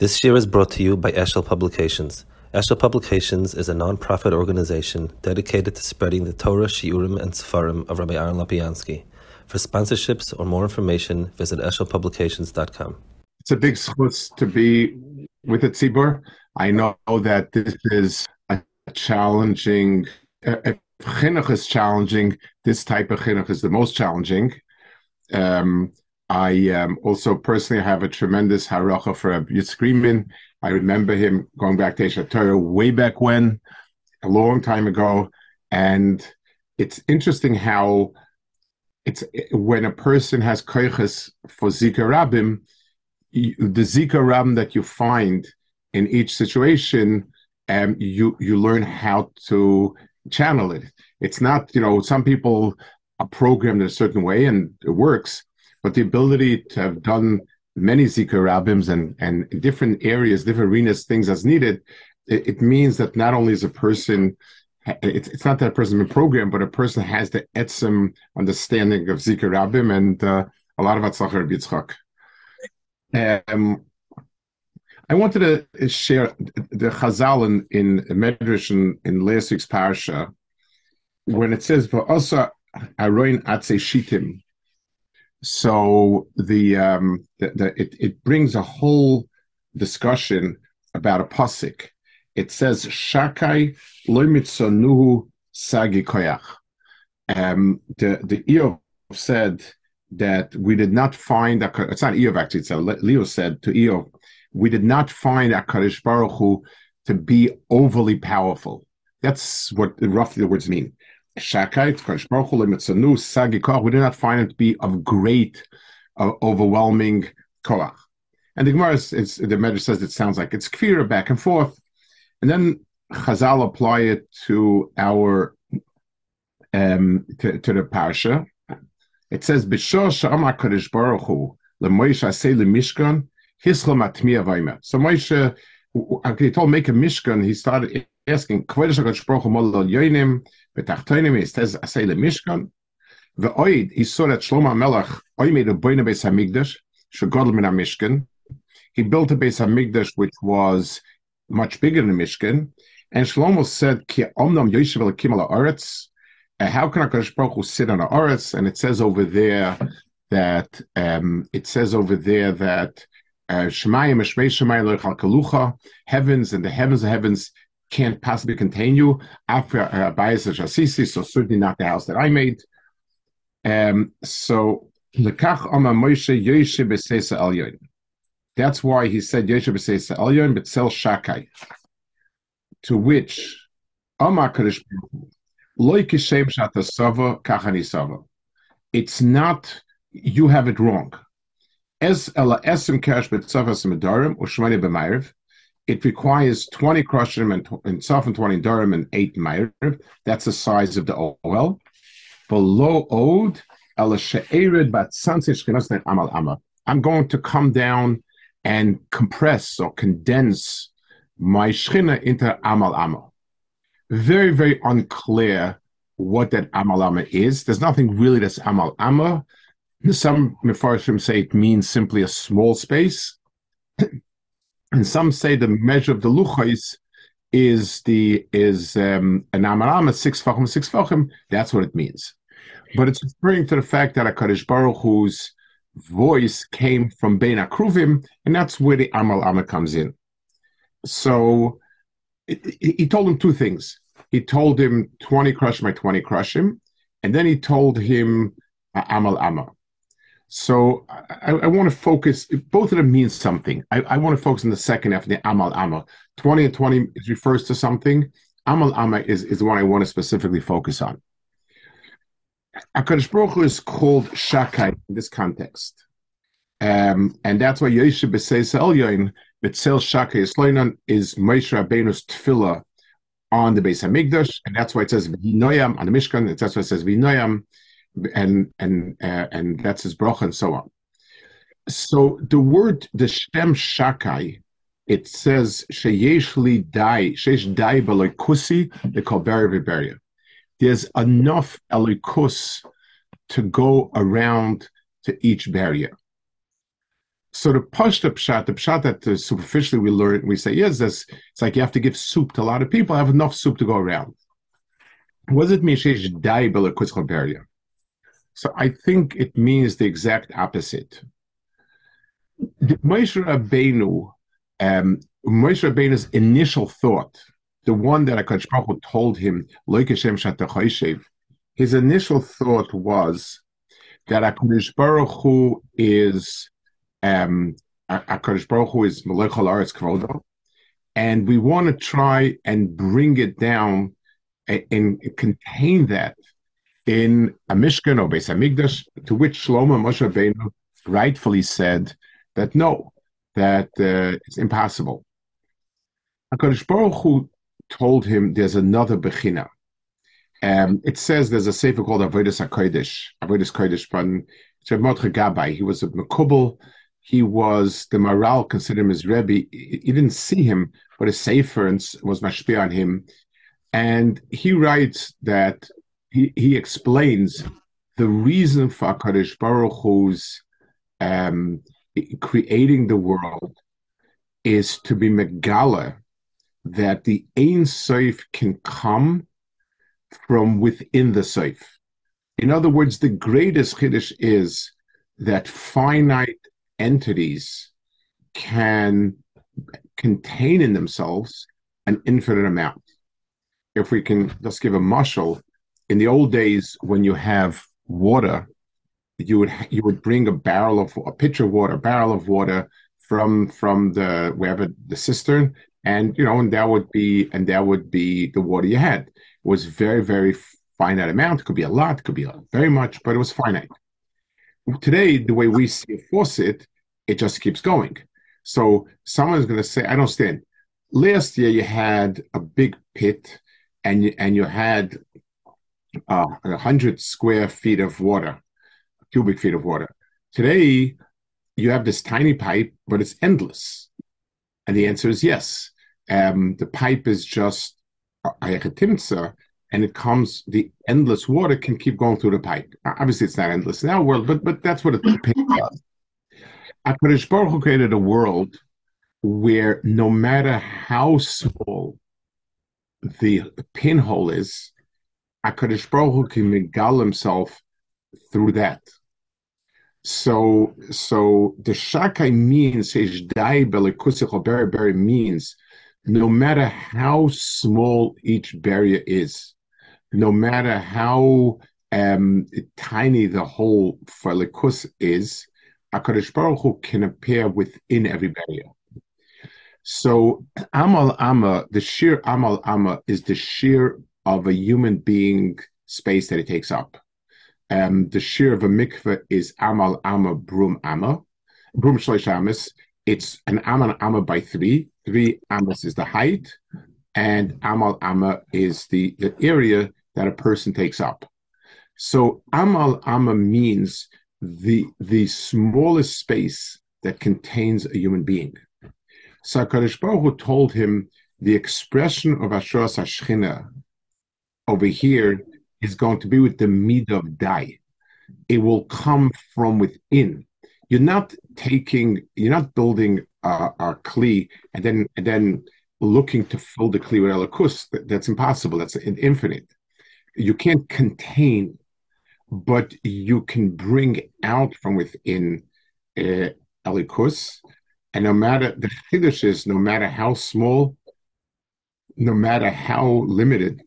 This year is brought to you by Eshel Publications. Eshel Publications is a non-profit organization dedicated to spreading the Torah, Shiurim, and Sefarim of Rabbi Aaron Lapiansky. For sponsorships or more information, visit eshelpublications.com. It's a big schutz to be with the Tzibur. I know that this is a challenging, if chinuch is challenging, this type of chinuch is the most challenging. Um, I um, also personally have a tremendous haracha for Yitzchak I remember him going back to Eshet Torah way back when, a long time ago, and it's interesting how it's when a person has koiches for zika rabim, the zika rabim that you find in each situation, um, you you learn how to channel it. It's not you know some people are programmed in a certain way and it works but the ability to have done many Zika Rabbims and, and different areas, different arenas, things as needed, it, it means that not only is a person, it's, it's not that a person been programmed, but a person has the etzim understanding of Zika Rabbim and uh, a lot of Atzlachar Yitzchak. Um, I wanted to share the Chazal in, in Medrash in, in last week's parasha when it says, "Va'osa aroin atze shitim." So the, um, the, the it, it brings a whole discussion about a pasuk. It says Shakai loimitzonu sagi koyach. Um, the the Eov said that we did not find a, it's not Eov actually. It's a, Leo said to Eov, we did not find a Baruch Hu to be overly powerful. That's what roughly the words mean. Sagikor, we do not find it to be of great, uh, overwhelming koach. And the Gemara is, is the Medrash says it sounds like it's kfira back and forth. And then Chazal apply it to our um, to, to the parsha. It says, "B'shor sha'amar kadosh baruch hu leMoshe asay leMishkan hischel matmiya vaymer." So Moshe, he told make a Mishkan. He started asking, kvodesh Kodesh HaKadosh Mol Al Yoinim, V'tachtoinim Yistez Asei Mishkan, V'oid Yisor Et Shlomo HaMelech, Oimid Uboyne Beis HaMikdash, Shegodl Min HaMishkan. He built a Beis HaMikdash which was much bigger than Mishkan, and Shlomo said, Ki Omnam Yoshev El Kim Al Ha'aretz, how can a Baruch Hu sit on a Ha'aretz? And it says over there that, um, it says over there that, uh, heavens and the heavens of heavens can't possibly contain you. After uh, Bias Shasisi, so certainly not the house that I made. Um, so. That's why he said Yoshe B'Seisa Elyon B'Tzel Shakai. To which Oma Kadosh Loi Kishem Shata Sava Kachani Sava. It's not you have it wrong. Es Ela Esim Kash B'Tzavas Medarim Ushmani B'Mayrev it requires 20 Krushim and, and Saf and 20 Durham and 8 Meir. That's the size of the OL. For low ode, I'm going to come down and compress or condense my Shechina into Amal Amma. Very, very unclear what that Amal Amma is. There's nothing really that's Amal Amma. Some Mefarshim say it means simply a small space. And some say the measure of the luchais is the is um, an amarama six fachim six fachim. That's what it means, but it's referring to the fact that a Kaddish Baruch Hu's voice came from Bein Akruvim, and that's where the Amal Amma comes in. So he told him two things. He told him 20 crush my 20 crush him, and then he told him uh, Amal Amma. So I, I want to focus. Both of them mean something. I, I, want to focus on the second after the Amal Amal. Twenty and twenty refers to something. Amal Amma is is the one I want to specifically focus on. Akadosh Baruch Hu is called Shakai in this context, um, and that's why Yoshe B'Seis Elyon B'Tzel Shakai Esloinon is Moshe Rabbeinu's tefillah on the of Hamikdash, and that's why it says V'Noyam on the Mishkan. That's why it says V'Noyam and and uh, and that's his bracha and so on. So the word the Shem Shakai, it says sheyeshli dai shesh dai kusi the kolberi viberia. There's enough elikus to go around to each barrier. so the pashta pshat, the pshat that uh, superficially we learn, we say, yes, this, it's like you have to give soup to a lot of people. I have enough soup to go around. Was it mishesh dai So I think it means the exact opposite. Moshe Rabbeinu, um, Moshe Rabbeinu's initial thought, the one that Akash Baruch told him, his initial thought was that Akash Baruch Hu is um, Akash Baruch Hu is Melech Haaretz Kvodo, and we want to try and bring it down and, and contain that in a Mishkan or Beis Hamikdash, to which Shlomo Moshe Rabbeinu rightfully said that no, that uh, it's impossible. HaKadosh Baruch Hu told him there's another Bechina. Um, it says there's a sefer called Avodas HaKodesh, Avodas Kodesh, but it's Gabbai. He was a Mekubal. He was, the Maharal considered him his Rebbe. He, didn't see him, but his sefer was mashpia on him. And he writes that he, he explains the reason for HaKadosh Baruch Hu's um, creating the world is to be Megala, that the Ein Sof can come from within the Sof. In other words, the greatest Chiddush is that finite entities can contain in themselves an infinite amount. If we can just give a mushal, in the old days when you have water you would you would bring a barrel of a pitcher of water, a barrel of water from from the wherever the cistern, and you know, and that would be and that would be the water you had. It was very very finite amount. It could be a lot, it could be very much, but it was finite. Today, the way we see a faucet, it just keeps going. So someone's going to say, "I don't stand." Last year, you had a big pit, and you, and you had uh, a hundred square feet of water cubic feet of water. Today, you have this tiny pipe, but it's endless. And the answer is yes. Um, the pipe is just ayachetimtza, and it comes, the endless water can keep going through the pipe. Obviously, it's not endless in our world, but but that's what it does. HaKadosh Baruch Hu created a world where no matter how small the pinhole is, HaKadosh Baruch Hu can megal himself through that. So, so the shakai means very means no matter how small each barrier is, no matter how um, tiny the hole whole falikus is, Hakadosh Baruch Hu can appear within every barrier. So Amal Amma, the sheer Amal Amma is the sheer of a human being space that it takes up. Um, the shear of a mikveh is amal amma brum amma, brum shloish amas. It's an amal amma by three. Three amas is the height, and amal amma is the, the area that a person takes up. So amal amma means the the smallest space that contains a human being. So Baruch Hu told him the expression of Asheras Hashchina over here is going to be with the mid of dai. It will come from within. You're not taking, you're not building a, a kli and then and then looking to fill the kli with elikus. That, that's impossible. That's infinite. You can't contain, but you can bring out from within uh, elikus. And no matter the chiddush is, no matter how small, no matter how limited,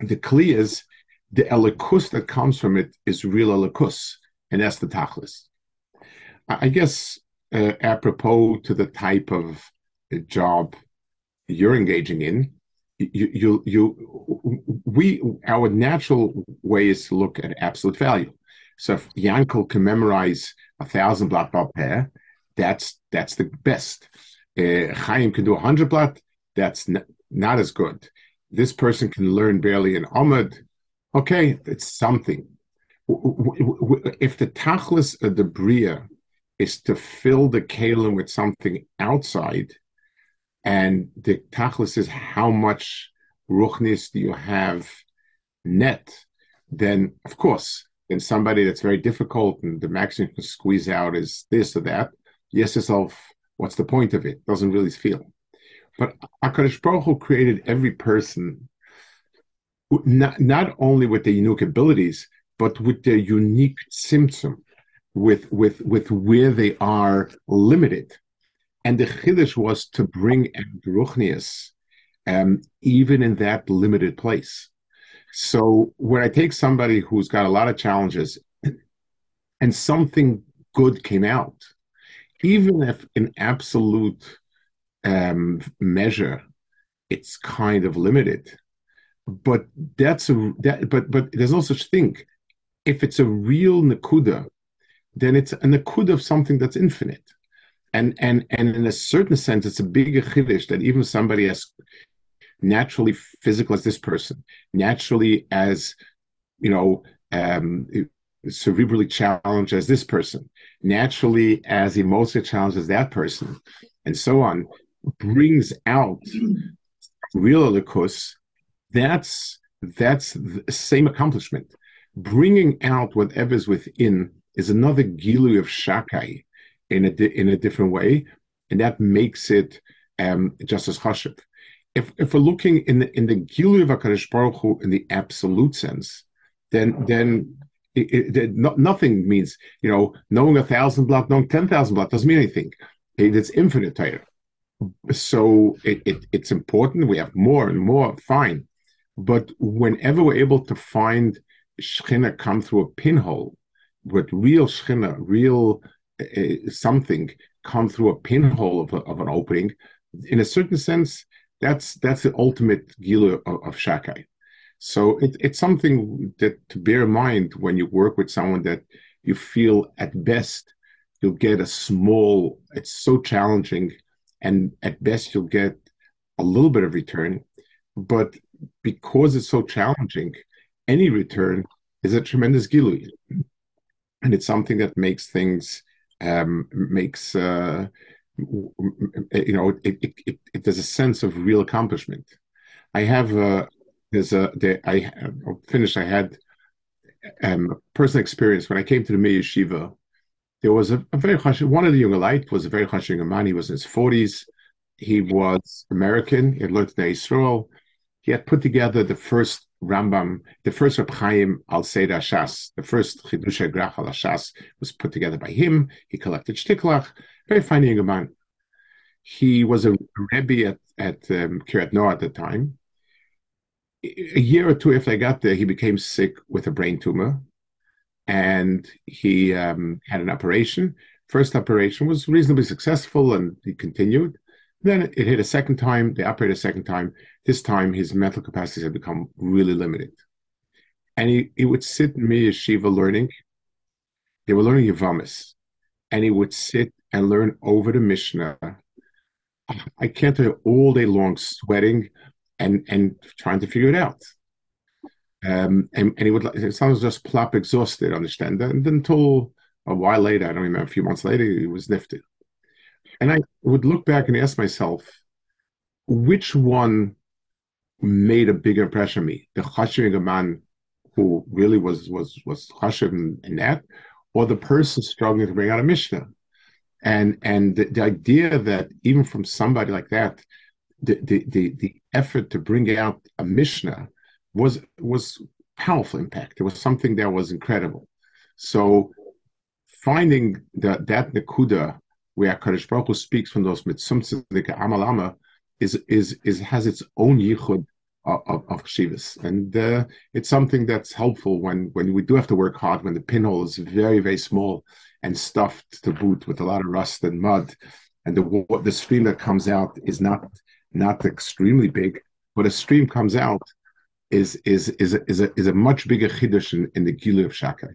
the kli is the elikus that comes from it is real elikus, and that's the tachlis. I guess uh, apropos to the type of job you're engaging in, you, you, you, we, our natural way is to look at absolute value. So if Yankel can memorize a thousand blot pair, that's that's the best. Uh, Chaim can do a hundred blot, that's n- not as good. This person can learn barely an Ahmed, Okay, it's something. If the tachlis of the bria is to fill the kalim with something outside, and the tachlis is how much ruchnis do you have net, then of course, then somebody that's very difficult and the maximum you can squeeze out is this or that, yes, yourself, what's the point of it? Doesn't really feel. But Akadosh Baruch Hu created every person not, not only with their unique abilities, but with their unique tzimtzum, with with with where they are limited. And the chiddush was to bring Ruchnius um, even in that limited place. So when I take somebody who's got a lot of challenges and something good came out, even if in absolute um, measure it's kind of limited, but that's a that, but but there's no such thing. If it's a real nakuda, then it's a nakuda of something that's infinite, and and and in a certain sense, it's a bigger chiddush that even somebody as naturally physical as this person, naturally as you know um, cerebrally challenged as this person, naturally as emotionally challenged as that person, and so on, brings out real elikus. That's that's the same accomplishment. Bringing out whatever's within is another gilu of shakai in a in a different way, and that makes it um, just as chashiv. If if we're looking in the in the gilu of Hakadosh Baruch Hu in the absolute sense, then then it, it, no, nothing means you know knowing a thousand block, knowing ten thousand block doesn't mean anything. It, it's infinite Torah. So it, it, it's important. We have more and more, fine. But whenever we're able to find Shechina come through a pinhole, with real Shechina, real uh, something come through a pinhole of, a, of an opening, in a certain sense, that's that's the ultimate gila of, of Shakai. So it, it's something that to bear in mind when you work with someone that you feel at best you'll get a small. It's so challenging, and at best you'll get a little bit of return, but because it's so challenging, any return is a tremendous gilui, and it's something that makes things um, makes uh, you know it, it, it, it, there's a sense of real accomplishment. I have a there's a there, I finished. I had um, a personal experience when I came to the Mir Yeshiva. There was a, a very one of the younger light was a very young man. He was in his forties. He was American. He had learned in Israel. He had put together the first Rambam, the first Reb Chaim al Seder Shas, the first Chidush Grach al Shas was put together by him. He collected shtiklach. Very fine young man. He was a rebbe at at um, Kiryat Noah at the time. A year or two after I got there, he became sick with a brain tumor, and he um, had an operation. First operation was reasonably successful, and he continued. Then it hit a second time. They operated a second time. This time, his mental capacities had become really limited. And he, he would sit in Mir Yeshiva learning. They were learning Yavamis. And he would sit and learn over the Mishnah. I can't tell you all day long, sweating and, and trying to figure it out. Um, and, and he would sometimes just plop exhausted, understand that. And then until a while later, I don't remember, a few months later, he was nifted. And I would look back and ask myself, which one made a bigger impression on me? The Chashim man who really was was was Chashim in, in, that, or the person struggling to bring out a Mishnah? And and the, the idea that even from somebody like that, the, the the the effort to bring out a Mishnah was was powerful impact. It was something that was incredible. So finding that that Nakuda where Kadosh Baruch Hu speaks from those mitzumtzim the amalama is is is has its own yichud of, of, of chshivas, and uh, it's something that's helpful when when we do have to work hard when the pinhole is very very small and stuffed to boot with a lot of rust and mud, and the the stream that comes out is not not extremely big, but a stream comes out is is is is a, is a much bigger chiddush in, in the gilu of shakai.